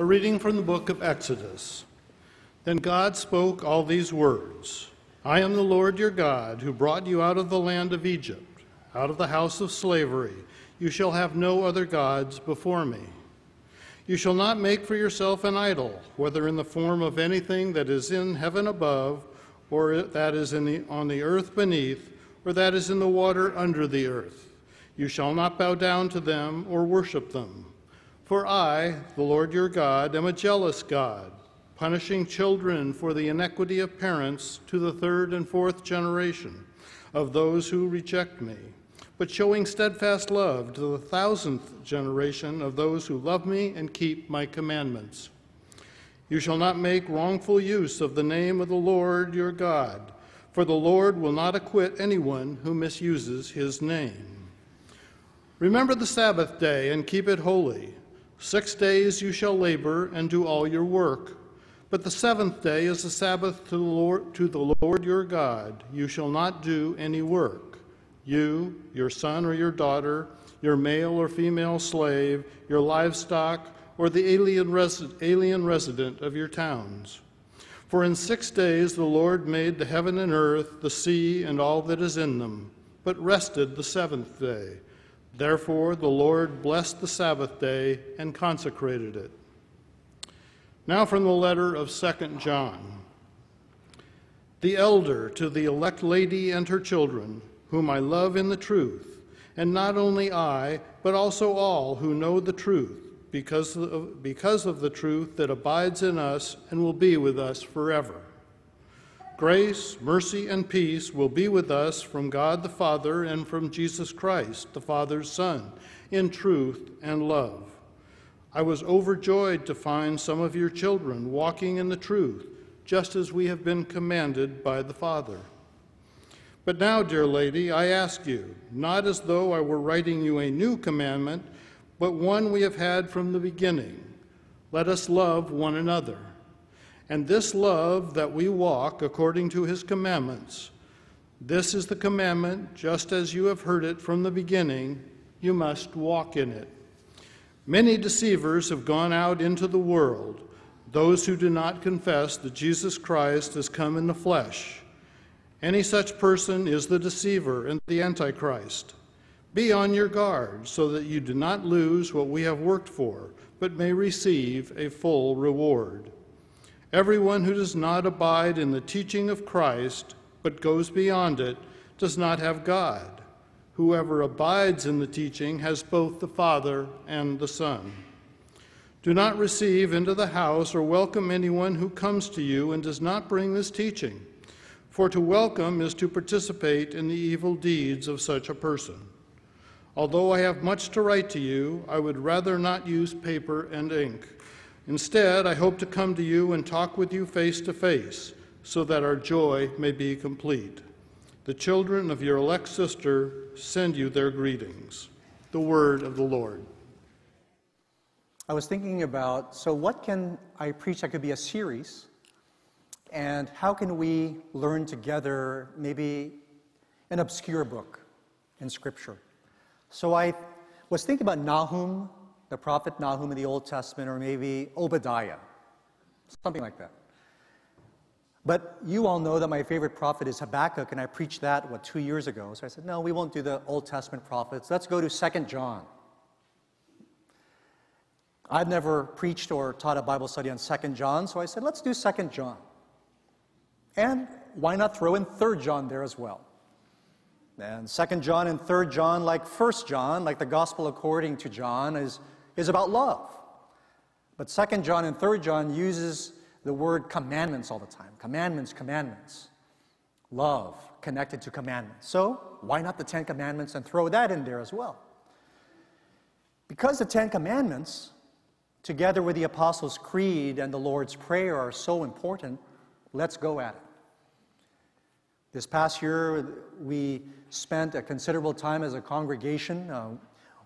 A reading from the book of Exodus. Then God spoke all these words I am the Lord your God, who brought you out of the land of Egypt, out of the house of slavery. You shall have no other gods before me. You shall not make for yourself an idol, whether in the form of anything that is in heaven above, or that is in the, on the earth beneath, or that is in the water under the earth. You shall not bow down to them or worship them. For I, the Lord your God, am a jealous God, punishing children for the iniquity of parents to the third and fourth generation of those who reject me, but showing steadfast love to the thousandth generation of those who love me and keep my commandments. You shall not make wrongful use of the name of the Lord your God, for the Lord will not acquit anyone who misuses his name. Remember the Sabbath day and keep it holy. Six days you shall labor and do all your work. But the seventh day is the Sabbath to the, Lord, to the Lord your God. You shall not do any work. You, your son or your daughter, your male or female slave, your livestock, or the alien, alien resident of your towns. For in six days the Lord made the heaven and earth, the sea, and all that is in them, but rested the seventh day. Therefore, the Lord blessed the Sabbath day and consecrated it. Now, from the letter of 2 John. The elder to the elect lady and her children, whom I love in the truth, and not only I, but also all who know the truth, because of, because of the truth that abides in us and will be with us forever. Grace, mercy, and peace will be with us from God the Father and from Jesus Christ, the Father's Son, in truth and love. I was overjoyed to find some of your children walking in the truth, just as we have been commanded by the Father. But now, dear lady, I ask you, not as though I were writing you a new commandment, but one we have had from the beginning let us love one another. And this love that we walk according to his commandments, this is the commandment, just as you have heard it from the beginning, you must walk in it. Many deceivers have gone out into the world, those who do not confess that Jesus Christ has come in the flesh. Any such person is the deceiver and the Antichrist. Be on your guard so that you do not lose what we have worked for, but may receive a full reward. Everyone who does not abide in the teaching of Christ, but goes beyond it, does not have God. Whoever abides in the teaching has both the Father and the Son. Do not receive into the house or welcome anyone who comes to you and does not bring this teaching, for to welcome is to participate in the evil deeds of such a person. Although I have much to write to you, I would rather not use paper and ink. Instead, I hope to come to you and talk with you face to face, so that our joy may be complete. The children of your elect sister send you their greetings. The word of the Lord. I was thinking about so, what can I preach that could be a series? And how can we learn together maybe an obscure book in Scripture? So, I was thinking about Nahum the prophet Nahum in the Old Testament, or maybe Obadiah, something like that. But you all know that my favorite prophet is Habakkuk, and I preached that, what, two years ago. So I said, no, we won't do the Old Testament prophets. Let's go to Second John. I've never preached or taught a Bible study on Second John, so I said, let's do Second John. And why not throw in Third John there as well? And Second John and Third John, like First John, like the Gospel according to John, is is about love. But 2nd John and 3rd John uses the word commandments all the time. Commandments, commandments. Love connected to commandments. So, why not the 10 commandments and throw that in there as well? Because the 10 commandments, together with the Apostles' Creed and the Lord's Prayer, are so important, let's go at it. This past year, we spent a considerable time as a congregation uh,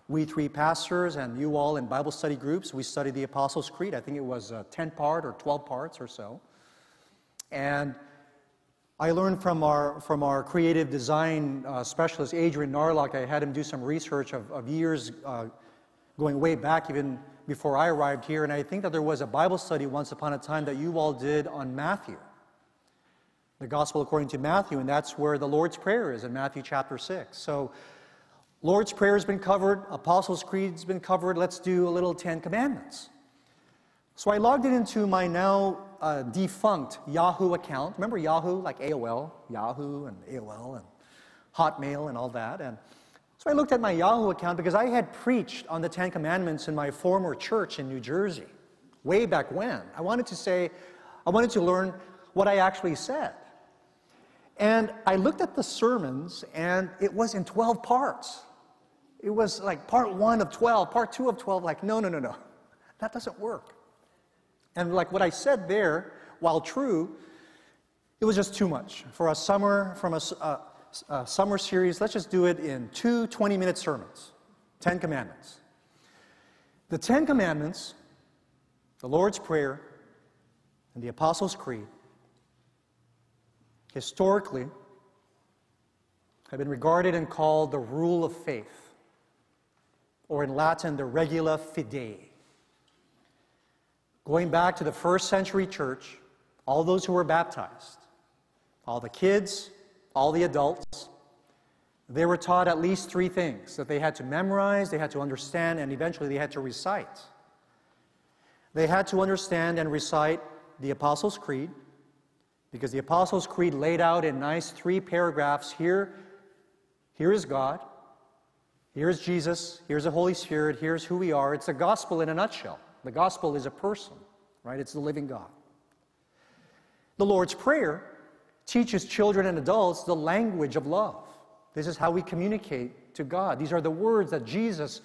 we three pastors and you all in Bible study groups, we studied the Apostles' Creed. I think it was uh, 10 part or 12 parts or so. And I learned from our, from our creative design uh, specialist, Adrian Narlock, I had him do some research of, of years uh, going way back, even before I arrived here, and I think that there was a Bible study once upon a time that you all did on Matthew, the Gospel according to Matthew, and that's where the Lord's Prayer is in Matthew chapter 6. So, Lord's Prayer has been covered, Apostles' Creed's been covered. Let's do a little Ten Commandments. So I logged it into my now uh, defunct Yahoo account. Remember Yahoo, like AOL, Yahoo and AOL and Hotmail and all that. And so I looked at my Yahoo account because I had preached on the Ten Commandments in my former church in New Jersey, way back when. I wanted to say, I wanted to learn what I actually said. And I looked at the sermons, and it was in 12 parts. It was like part one of 12, part two of 12, like, no, no, no, no. That doesn't work. And like what I said there, while true, it was just too much. For a summer, from a, a, a uh, uh, summer series, let's just do it in two 20 minute sermons Ten Commandments. The Ten Commandments, the Lord's Prayer, and the Apostles' Creed historically have been regarded and called the rule of faith, or in Latin, the regula fidei. Going back to the first century church, all those who were baptized, all the kids, all the adults, they were taught at least three things that they had to memorize, they had to understand, and eventually they had to recite. They had to understand and recite the Apostles' Creed, because the Apostles' Creed laid out in nice three paragraphs here, here is God, here's Jesus, here's the Holy Spirit, here's who we are. It's the gospel in a nutshell. The gospel is a person, right? It's the living God. The Lord's Prayer teaches children and adults the language of love. This is how we communicate to God. These are the words that Jesus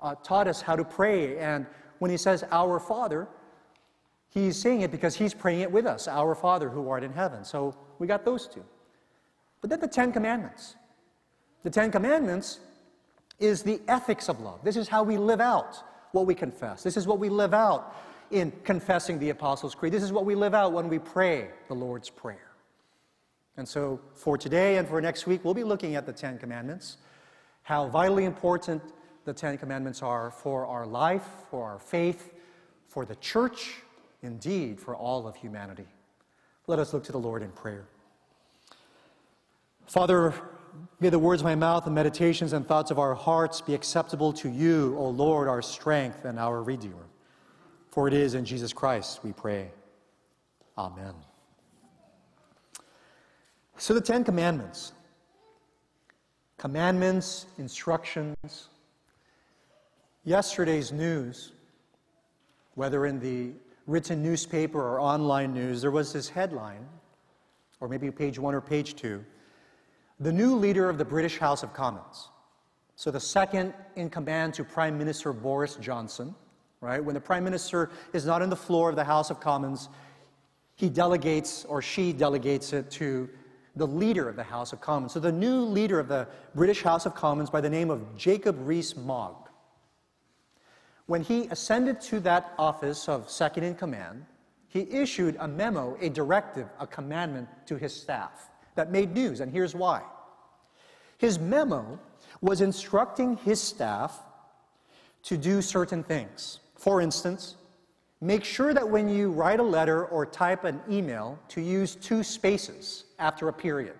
uh, taught us how to pray. And when he says, Our Father, he's saying it because he's praying it with us, Our Father who art in heaven. So we got those two. But then the Ten Commandments. The Ten Commandments is the ethics of love. This is how we live out what we confess. This is what we live out in confessing the Apostles' Creed. This is what we live out when we pray the Lord's Prayer. And so for today and for next week, we'll be looking at the Ten Commandments, how vitally important the Ten Commandments are for our life, for our faith, for the church, indeed, for all of humanity. Let us look to the Lord in prayer. Father, May the words of my mouth and meditations and thoughts of our hearts be acceptable to you, O Lord, our strength and our Redeemer. For it is in Jesus Christ we pray. Amen. So, the Ten Commandments commandments, instructions. Yesterday's news, whether in the written newspaper or online news, there was this headline, or maybe page one or page two the new leader of the British House of Commons. So, the second in command to Prime Minister Boris Johnson, right? When the Prime Minister is not on the floor of the House of Commons, he delegates or she delegates it to the leader of the House of Commons. So, the new leader of the British House of Commons, by the name of Jacob Rees Mogg, when he ascended to that office of second in command, he issued a memo, a directive, a commandment to his staff that made news, and here's why. His memo was instructing his staff to do certain things. For instance, make sure that when you write a letter or type an email, to use two spaces after a period.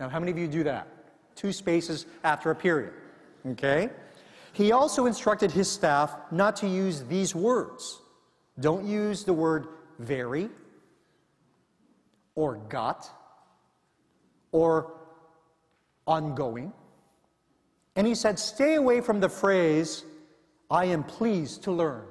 Now, how many of you do that? Two spaces after a period. Okay? He also instructed his staff not to use these words. Don't use the word very or got or ongoing. And he said, Stay away from the phrase, I am pleased to learn.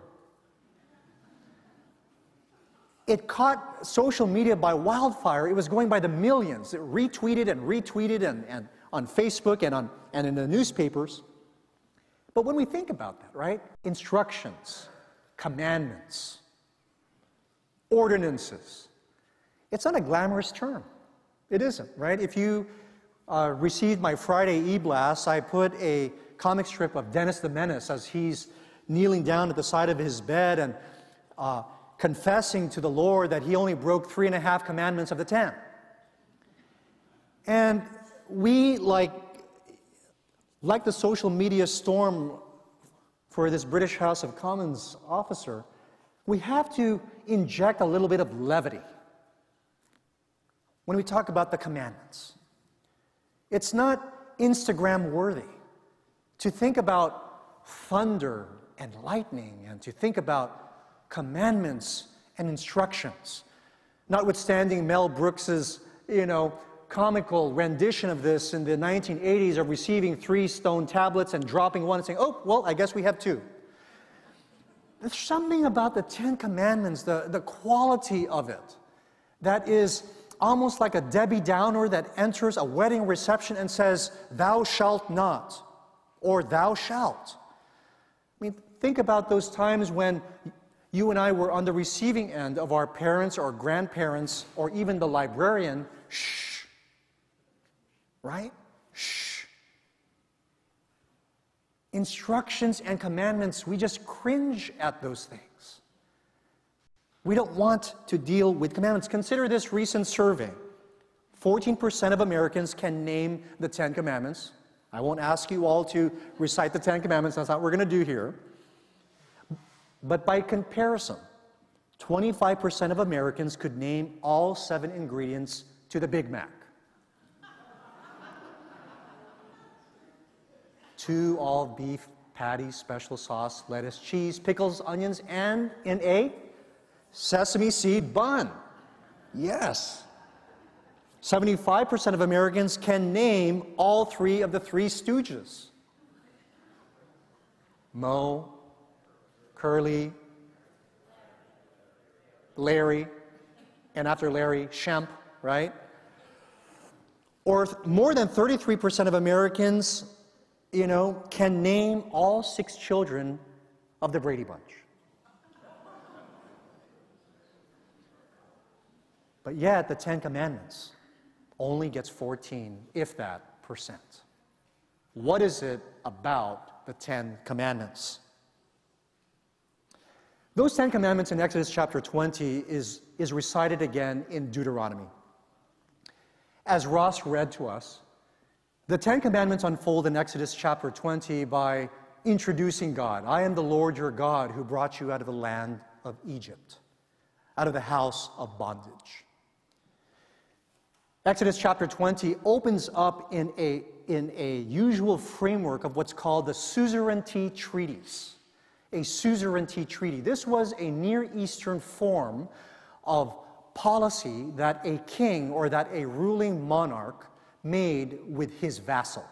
It caught social media by wildfire. It was going by the millions. It retweeted and retweeted and, and on Facebook and, on, and in the newspapers. But when we think about that, right? Instructions, commandments, ordinances, it's not a glamorous term. It isn't, right? If you uh, received my Friday e-blast, I put a comic strip of Dennis the Menace as he's kneeling down at the side of his bed and uh, confessing to the Lord that he only broke three and a half commandments of the ten. And we, like, like the social media storm for this British House of Commons officer, we have to inject a little bit of levity when we talk about the commandments. It's not Instagram worthy to think about thunder and lightning and to think about commandments and instructions. Notwithstanding Mel Brooks's, you know, comical rendition of this in the 1980s of receiving three stone tablets and dropping one and saying, oh, well, I guess we have two. There's something about the Ten Commandments, the, the quality of it, that is almost like a Debbie Downer that enters a wedding reception and says, Thou shalt not, or Thou shalt. I mean, think about those times when you and I were on the receiving end of our parents or grandparents or even the librarian, shh, right? Shh. Instructions and commandments, we just cringe at those things. We don't want to deal with commandments. Consider this recent survey 14% of Americans can name the Ten Commandments. I won't ask you all to recite the Ten Commandments, that's not what we're going to do here. But by comparison, 25% of Americans could name all seven ingredients to the Big Mac. Two all beef patties, special sauce, lettuce, cheese, pickles, onions, and in a sesame seed bun. Yes. 75% of Americans can name all three of the three stooges Moe, Curly, Larry, and after Larry, Shemp, right? Or more than 33% of Americans, you know, can name all six children of the Brady Bunch. But yet, the Ten Commandments only gets 14, if that, percent. What is it about the Ten Commandments? Those Ten Commandments in Exodus chapter 20 is, is recited again in Deuteronomy. As Ross read to us, the Ten Commandments unfold in Exodus chapter 20 by introducing God. I am the Lord your God who brought you out of the land of Egypt, out of the house of bondage. Exodus chapter 20 opens up in a, in a usual framework of what's called the suzerainty treaties. A suzerainty treaty. This was a Near Eastern form of policy that a king or that a ruling monarch made with his vassal.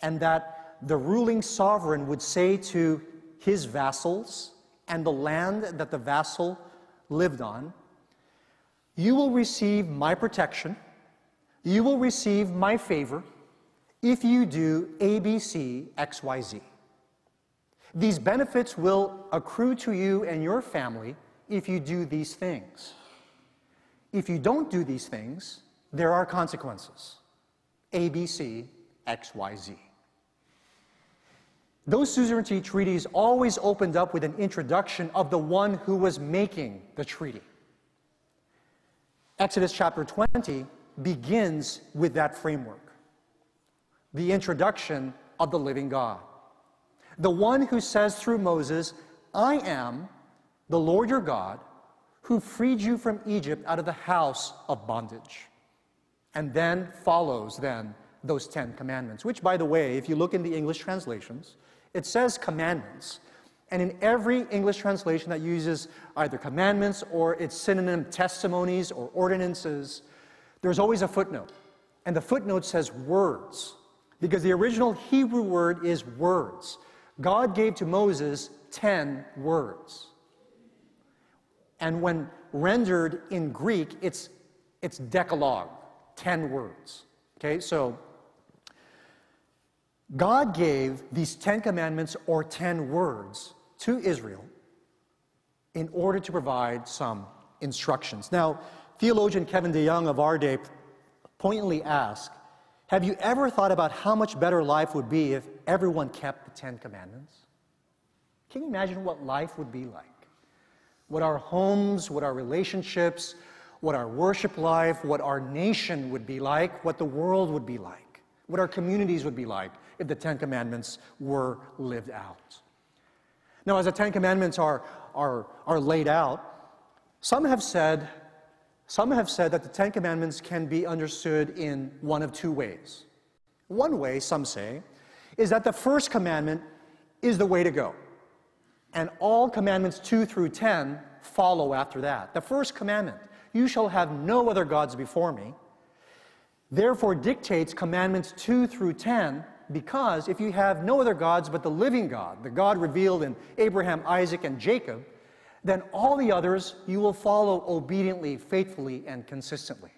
And that the ruling sovereign would say to his vassals and the land that the vassal lived on, you will receive my protection, you will receive my favor if you do A, B, C, X, Y, Z. These benefits will accrue to you and your family if you do these things. If you don't do these things, there are consequences. A, B, C, X, Y, Z. Those suzerainty treaties always opened up with an introduction of the one who was making the treaty. Exodus chapter 20 begins with that framework the introduction of the living God. The one who says through Moses, I am the Lord your God who freed you from Egypt out of the house of bondage. And then follows then those 10 commandments, which by the way, if you look in the English translations, it says commandments. And in every English translation that uses either commandments or its synonym testimonies or ordinances, there's always a footnote. And the footnote says words, because the original Hebrew word is words. God gave to Moses 10 words. And when rendered in Greek, it's, it's decalogue, 10 words. Okay, so God gave these 10 commandments or 10 words to Israel in order to provide some instructions. Now, theologian Kevin DeYoung of our day poignantly asked Have you ever thought about how much better life would be if everyone kept the Ten Commandments? Can you imagine what life would be like? What our homes, what our relationships, what our worship life, what our nation would be like, what the world would be like. what our communities would be like if the Ten Commandments were lived out. Now, as the Ten Commandments are, are, are laid out, some have said some have said that the Ten Commandments can be understood in one of two ways. One way, some say, is that the first commandment is the way to go. And all commandments 2 through 10 follow after that. The first commandment, you shall have no other gods before me, therefore dictates commandments 2 through 10 because if you have no other gods but the living God, the God revealed in Abraham, Isaac, and Jacob, then all the others you will follow obediently, faithfully, and consistently.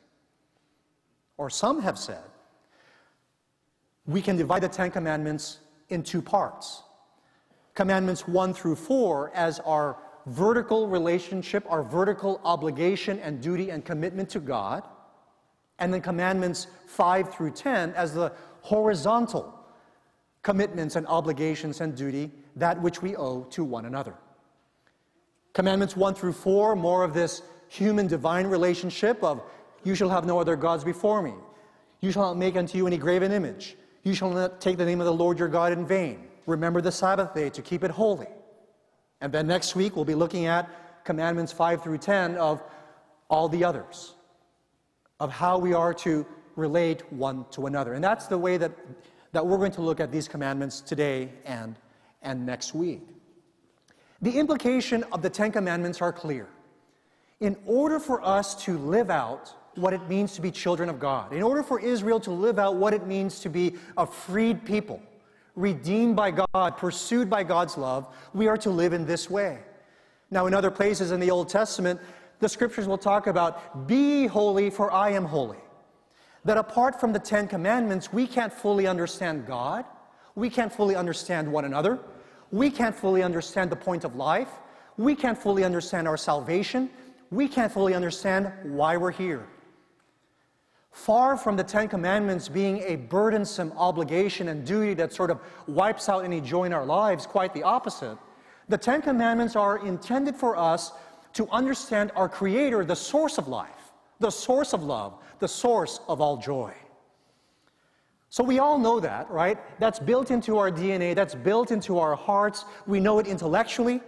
Or some have said, we can divide the Ten Commandments in two parts. Commandments 1 through 4 as our vertical relationship, our vertical obligation and duty and commitment to God. And then Commandments 5 through 10 as the horizontal commitments and obligations and duty, that which we owe to one another. Commandments 1 through 4, more of this human divine relationship of you shall have no other gods before me. You shall not make unto you any graven image. You shall not take the name of the Lord your God in vain. Remember the Sabbath day to keep it holy. And then next week we'll be looking at commandments 5 through 10 of all the others, of how we are to relate one to another. And that's the way that, that we're going to look at these commandments today and, and next week. The implication of the Ten Commandments are clear. In order for us to live out what it means to be children of God, in order for Israel to live out what it means to be a freed people, redeemed by God, pursued by God's love, we are to live in this way. Now, in other places in the Old Testament, the scriptures will talk about, Be holy, for I am holy. That apart from the Ten Commandments, we can't fully understand God, we can't fully understand one another, we can't fully understand the point of life. We can't fully understand our salvation. We can't fully understand why we're here. Far from the Ten Commandments being a burdensome obligation and duty that sort of wipes out any joy in our lives, quite the opposite. The Ten Commandments are intended for us to understand our Creator, the source of life, the source of love, the source of all joy. So we all know that, right? That's built into our DNA, that's built into our hearts. We know it intellectually.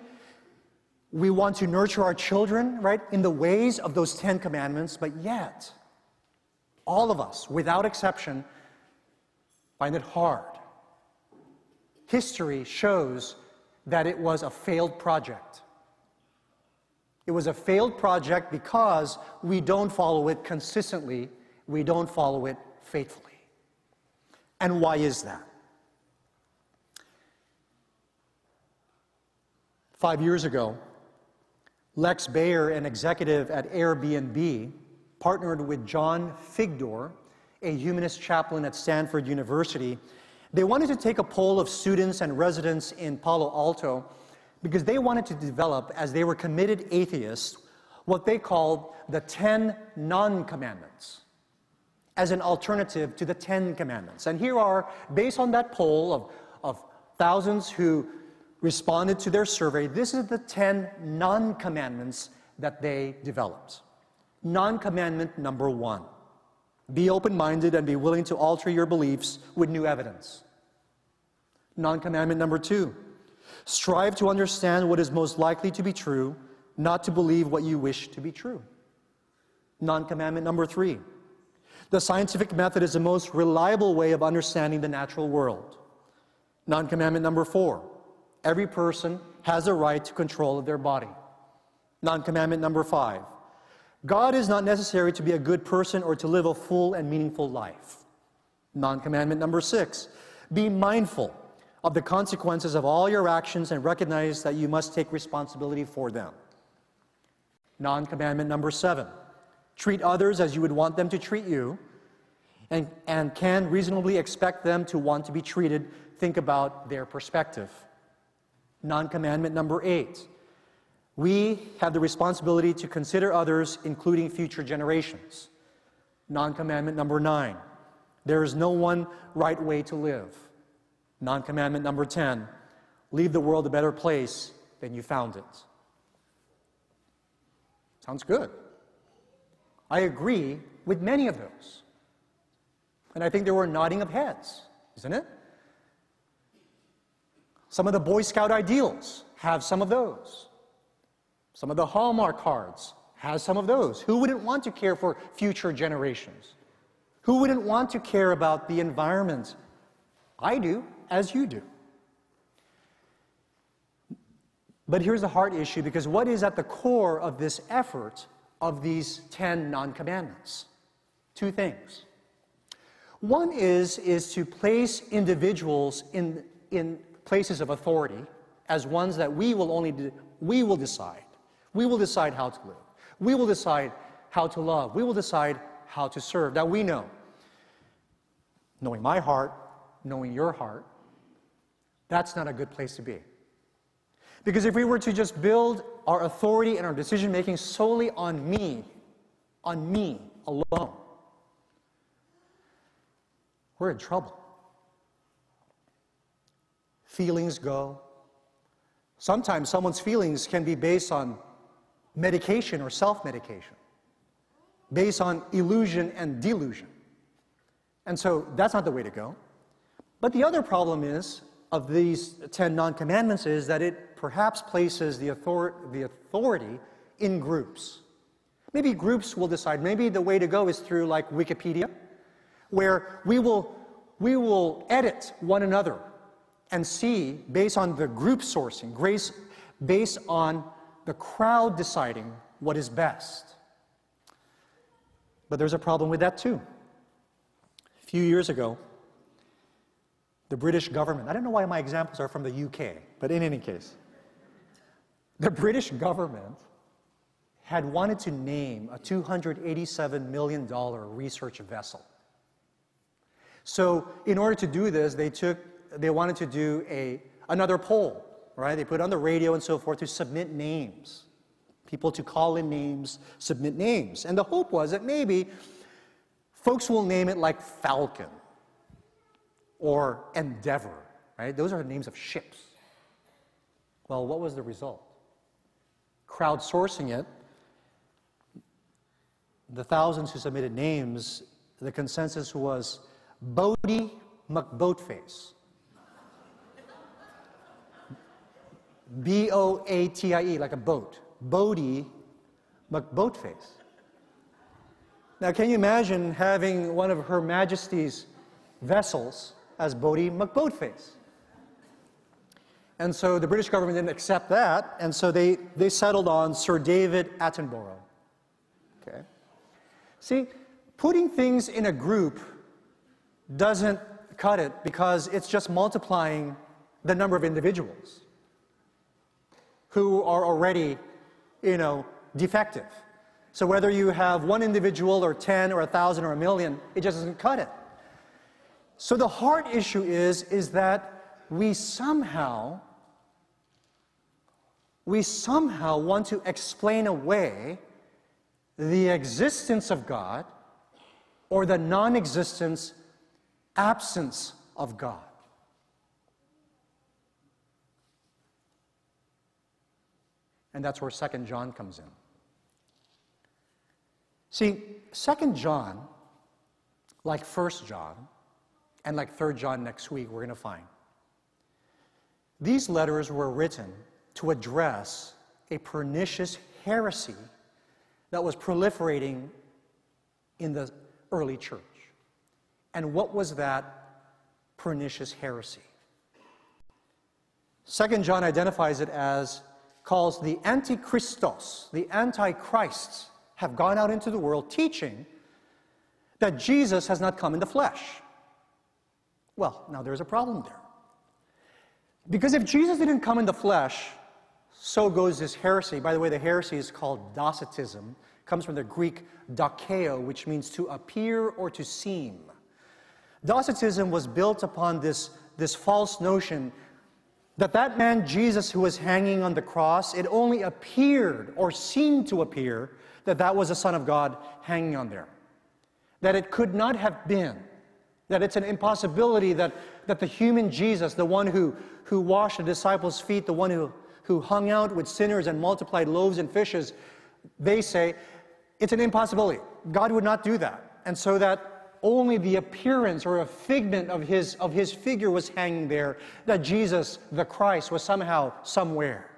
We want to nurture our children, right, in the ways of those Ten Commandments, but yet, all of us, without exception, find it hard. History shows that it was a failed project. It was a failed project because we don't follow it consistently, we don't follow it faithfully. And why is that? Five years ago, Lex Bayer, an executive at Airbnb, partnered with John Figdor, a humanist chaplain at Stanford University. They wanted to take a poll of students and residents in Palo Alto because they wanted to develop, as they were committed atheists, what they called the 10 non commandments as an alternative to the Ten Commandments. And here are, based on that poll of, of thousands who responded to their survey, this is the 10 non commandments that they developed. Non commandment number one be open minded and be willing to alter your beliefs with new evidence. Non commandment number two strive to understand what is most likely to be true, not to believe what you wish to be true. Non commandment number three the scientific method is the most reliable way of understanding the natural world. Non commandment number four every person has a right to control of their body. Non commandment number five God is not necessary to be a good person or to live a full and meaningful life. Non commandment number six be mindful of the consequences of all your actions and recognize that you must take responsibility for them. Non commandment number seven treat others as you would want them to treat you, and, and can reasonably expect them to want to be treated, think about their perspective. Non commandment number eight we have the responsibility to consider others, including future generations. Non commandment number nine there is no one right way to live. Non commandment number 10 leave the world a better place than you found it. Sounds good. I agree with many of those. And I think there were nodding of heads, isn't it? Some of the Boy Scout ideals have some of those. Some of the Hallmark cards has some of those. Who wouldn't want to care for future generations? Who wouldn't want to care about the environment? I do, as you do. But here's the hard issue because what is at the core of this effort of these 10 non commandments? Two things. One is, is to place individuals in, in places of authority as ones that we will only de- we will decide. We will decide how to live. We will decide how to love. We will decide how to serve. That we know. Knowing my heart, knowing your heart, that's not a good place to be. Because if we were to just build our authority and our decision making solely on me, on me alone, we're in trouble. Feelings go. Sometimes someone's feelings can be based on medication or self medication, based on illusion and delusion. And so that's not the way to go. But the other problem is of these 10 non commandments is that it perhaps places the, author- the authority in groups. Maybe groups will decide, maybe the way to go is through like Wikipedia, where we will, we will edit one another and see, based on the group sourcing, grace, based on the crowd deciding what is best. But there's a problem with that too. A few years ago, the British government, I don't know why my examples are from the UK, but in any case, the British government had wanted to name a $287 million research vessel. So, in order to do this, they took, they wanted to do a, another poll, right? They put on the radio and so forth to submit names. People to call in names, submit names. And the hope was that maybe folks will name it like Falcon or Endeavor, right? Those are the names of ships. Well, what was the result? Crowdsourcing it, the thousands who submitted names, the consensus was Boatie McBoatface. B O A T I E, like a boat. Boatie McBoatface. Now, can you imagine having one of Her Majesty's vessels as Boatie McBoatface. And so the British government didn't accept that, and so they, they settled on Sir David Attenborough. Okay? See, putting things in a group doesn't cut it because it's just multiplying the number of individuals who are already, you know, defective. So whether you have one individual or 10 or a 1,000 or a million, it just doesn't cut it. So the hard issue is, is that we somehow, we somehow want to explain away the existence of God or the non existence, absence of God. And that's where Second John comes in. See, Second John, like First John, and like 3 John next week, we're going to find. These letters were written to address a pernicious heresy that was proliferating in the early church. And what was that pernicious heresy? Second John identifies it as calls the antichristos, the antichrists have gone out into the world teaching that Jesus has not come in the flesh. Well, now there's a problem there. Because if Jesus didn't come in the flesh, so goes this heresy. By the way, the heresy is called Docetism. It comes from the Greek dokeo, which means to appear or to seem. Docetism was built upon this, this false notion that that man Jesus who was hanging on the cross, it only appeared or seemed to appear that that was the Son of God hanging on there. That it could not have been that it's an impossibility that, that the human Jesus, the one who, who washed the disciples' feet, the one who, who hung out with sinners and multiplied loaves and fishes, they say it's an impossibility. God would not do that. And so that only the appearance or a figment of his, of his figure was hanging there, that Jesus, the Christ, was somehow somewhere.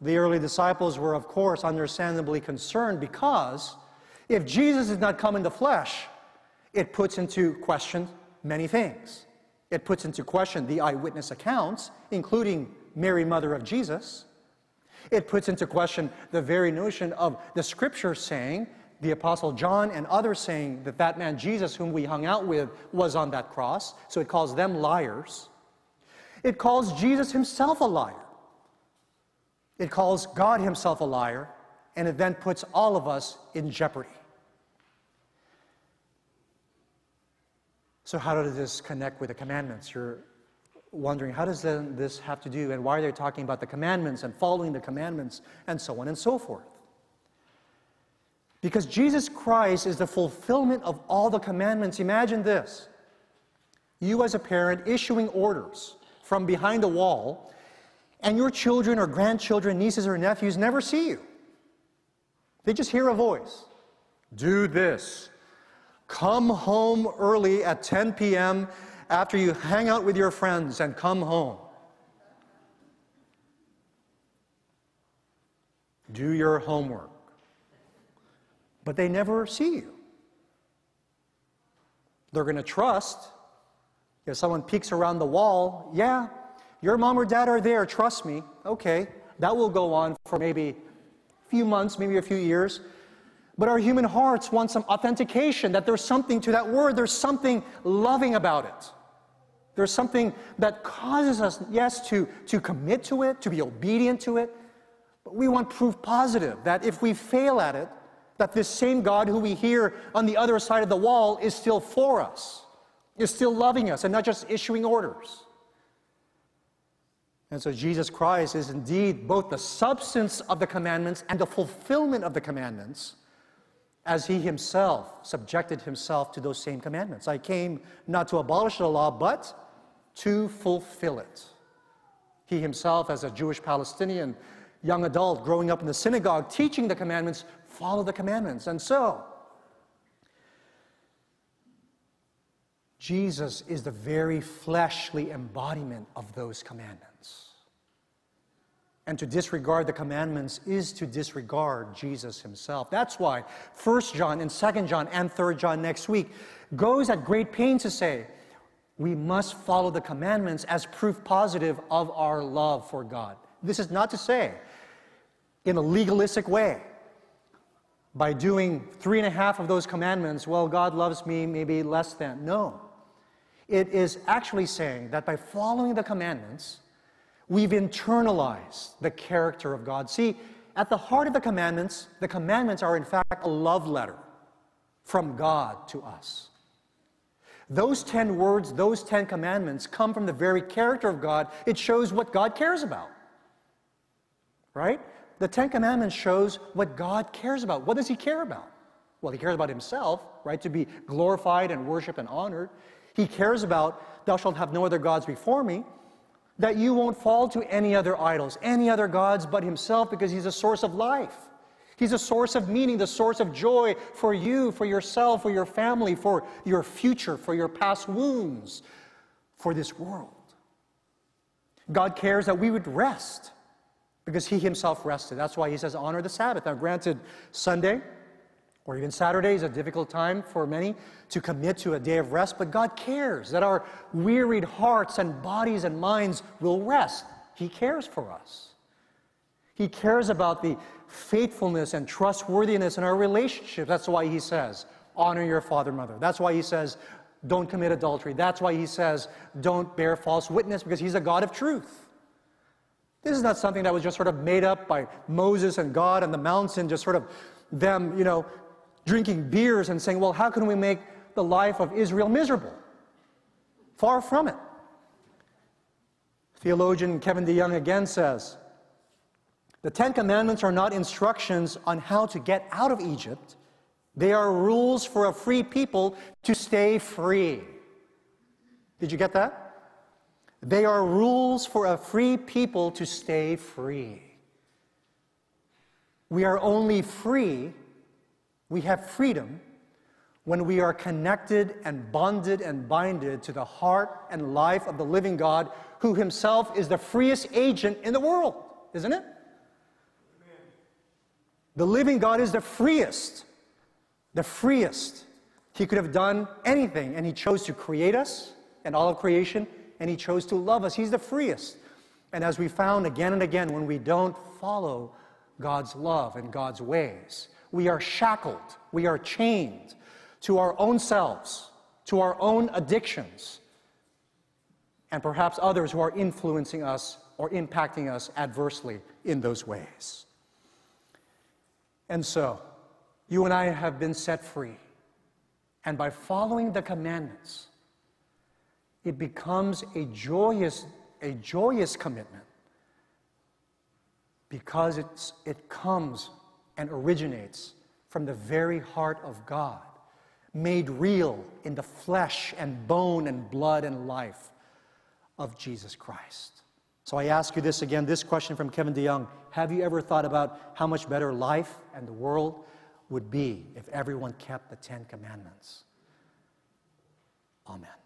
The early disciples were, of course, understandably concerned because if Jesus did not come in the flesh, it puts into question many things. It puts into question the eyewitness accounts, including Mary, mother of Jesus. It puts into question the very notion of the scripture saying, the Apostle John and others saying that that man Jesus, whom we hung out with, was on that cross. So it calls them liars. It calls Jesus himself a liar. It calls God himself a liar. And it then puts all of us in jeopardy. So, how does this connect with the commandments? You're wondering, how does this have to do, and why are they talking about the commandments and following the commandments, and so on and so forth? Because Jesus Christ is the fulfillment of all the commandments. Imagine this you, as a parent, issuing orders from behind a wall, and your children or grandchildren, nieces or nephews never see you. They just hear a voice do this, Come home early at 10 p.m. after you hang out with your friends and come home. Do your homework. But they never see you. They're going to trust. If someone peeks around the wall, yeah, your mom or dad are there, trust me. Okay, that will go on for maybe a few months, maybe a few years. But our human hearts want some authentication that there's something to that word, there's something loving about it. There's something that causes us, yes, to, to commit to it, to be obedient to it. But we want proof positive that if we fail at it, that this same God who we hear on the other side of the wall is still for us, is still loving us, and not just issuing orders. And so Jesus Christ is indeed both the substance of the commandments and the fulfillment of the commandments as he himself subjected himself to those same commandments. I came not to abolish the law, but to fulfill it. He himself, as a Jewish Palestinian young adult growing up in the synagogue, teaching the commandments, follow the commandments. And so, Jesus is the very fleshly embodiment of those commandments. And to disregard the commandments is to disregard Jesus himself. That's why 1 John and 2 John and 3 John next week goes at great pains to say, we must follow the commandments as proof positive of our love for God. This is not to say, in a legalistic way, by doing three and a half of those commandments, well, God loves me maybe less than. No. It is actually saying that by following the commandments, we've internalized the character of God. See, at the heart of the commandments, the commandments are in fact a love letter from God to us. Those 10 words, those 10 commandments come from the very character of God. It shows what God cares about. Right? The 10 commandments shows what God cares about. What does he care about? Well, he cares about himself, right? To be glorified and worshiped and honored. He cares about, thou shalt have no other gods before me that you won't fall to any other idols, any other gods but Himself, because He's a source of life. He's a source of meaning, the source of joy for you, for yourself, for your family, for your future, for your past wounds, for this world. God cares that we would rest because He Himself rested. That's why He says, honor the Sabbath. Now, granted, Sunday, or even Saturday is a difficult time for many to commit to a day of rest, but God cares that our wearied hearts and bodies and minds will rest. He cares for us. He cares about the faithfulness and trustworthiness in our relationships. That's why He says, honor your father and mother. That's why He says, don't commit adultery. That's why He says, don't bear false witness, because He's a God of truth. This is not something that was just sort of made up by Moses and God and the mountain, just sort of them, you know, drinking beers and saying, well, how can we make the life of Israel miserable? Far from it. Theologian Kevin DeYoung again says, the Ten Commandments are not instructions on how to get out of Egypt. They are rules for a free people to stay free. Did you get that? They are rules for a free people to stay free. We are only free we have freedom when we are connected and bonded and binded to the heart and life of the living God, who himself is the freest agent in the world, isn't it? The living God is the freest, the freest. He could have done anything, and He chose to create us and all of creation, and He chose to love us. He's the freest. And as we found again and again, when we don't follow God's love and God's ways, we are shackled, we are chained to our own selves, to our own addictions, and perhaps others who are influencing us or impacting us adversely in those ways. And so, you and I have been set free. And by following the commandments, it becomes a joyous, a joyous commitment because it's, it comes and originates from the very heart of God, made real in the flesh and bone and blood and life of Jesus Christ. So I ask you this again this question from Kevin DeYoung Have you ever thought about how much better life and the world would be if everyone kept the Ten Commandments? Amen.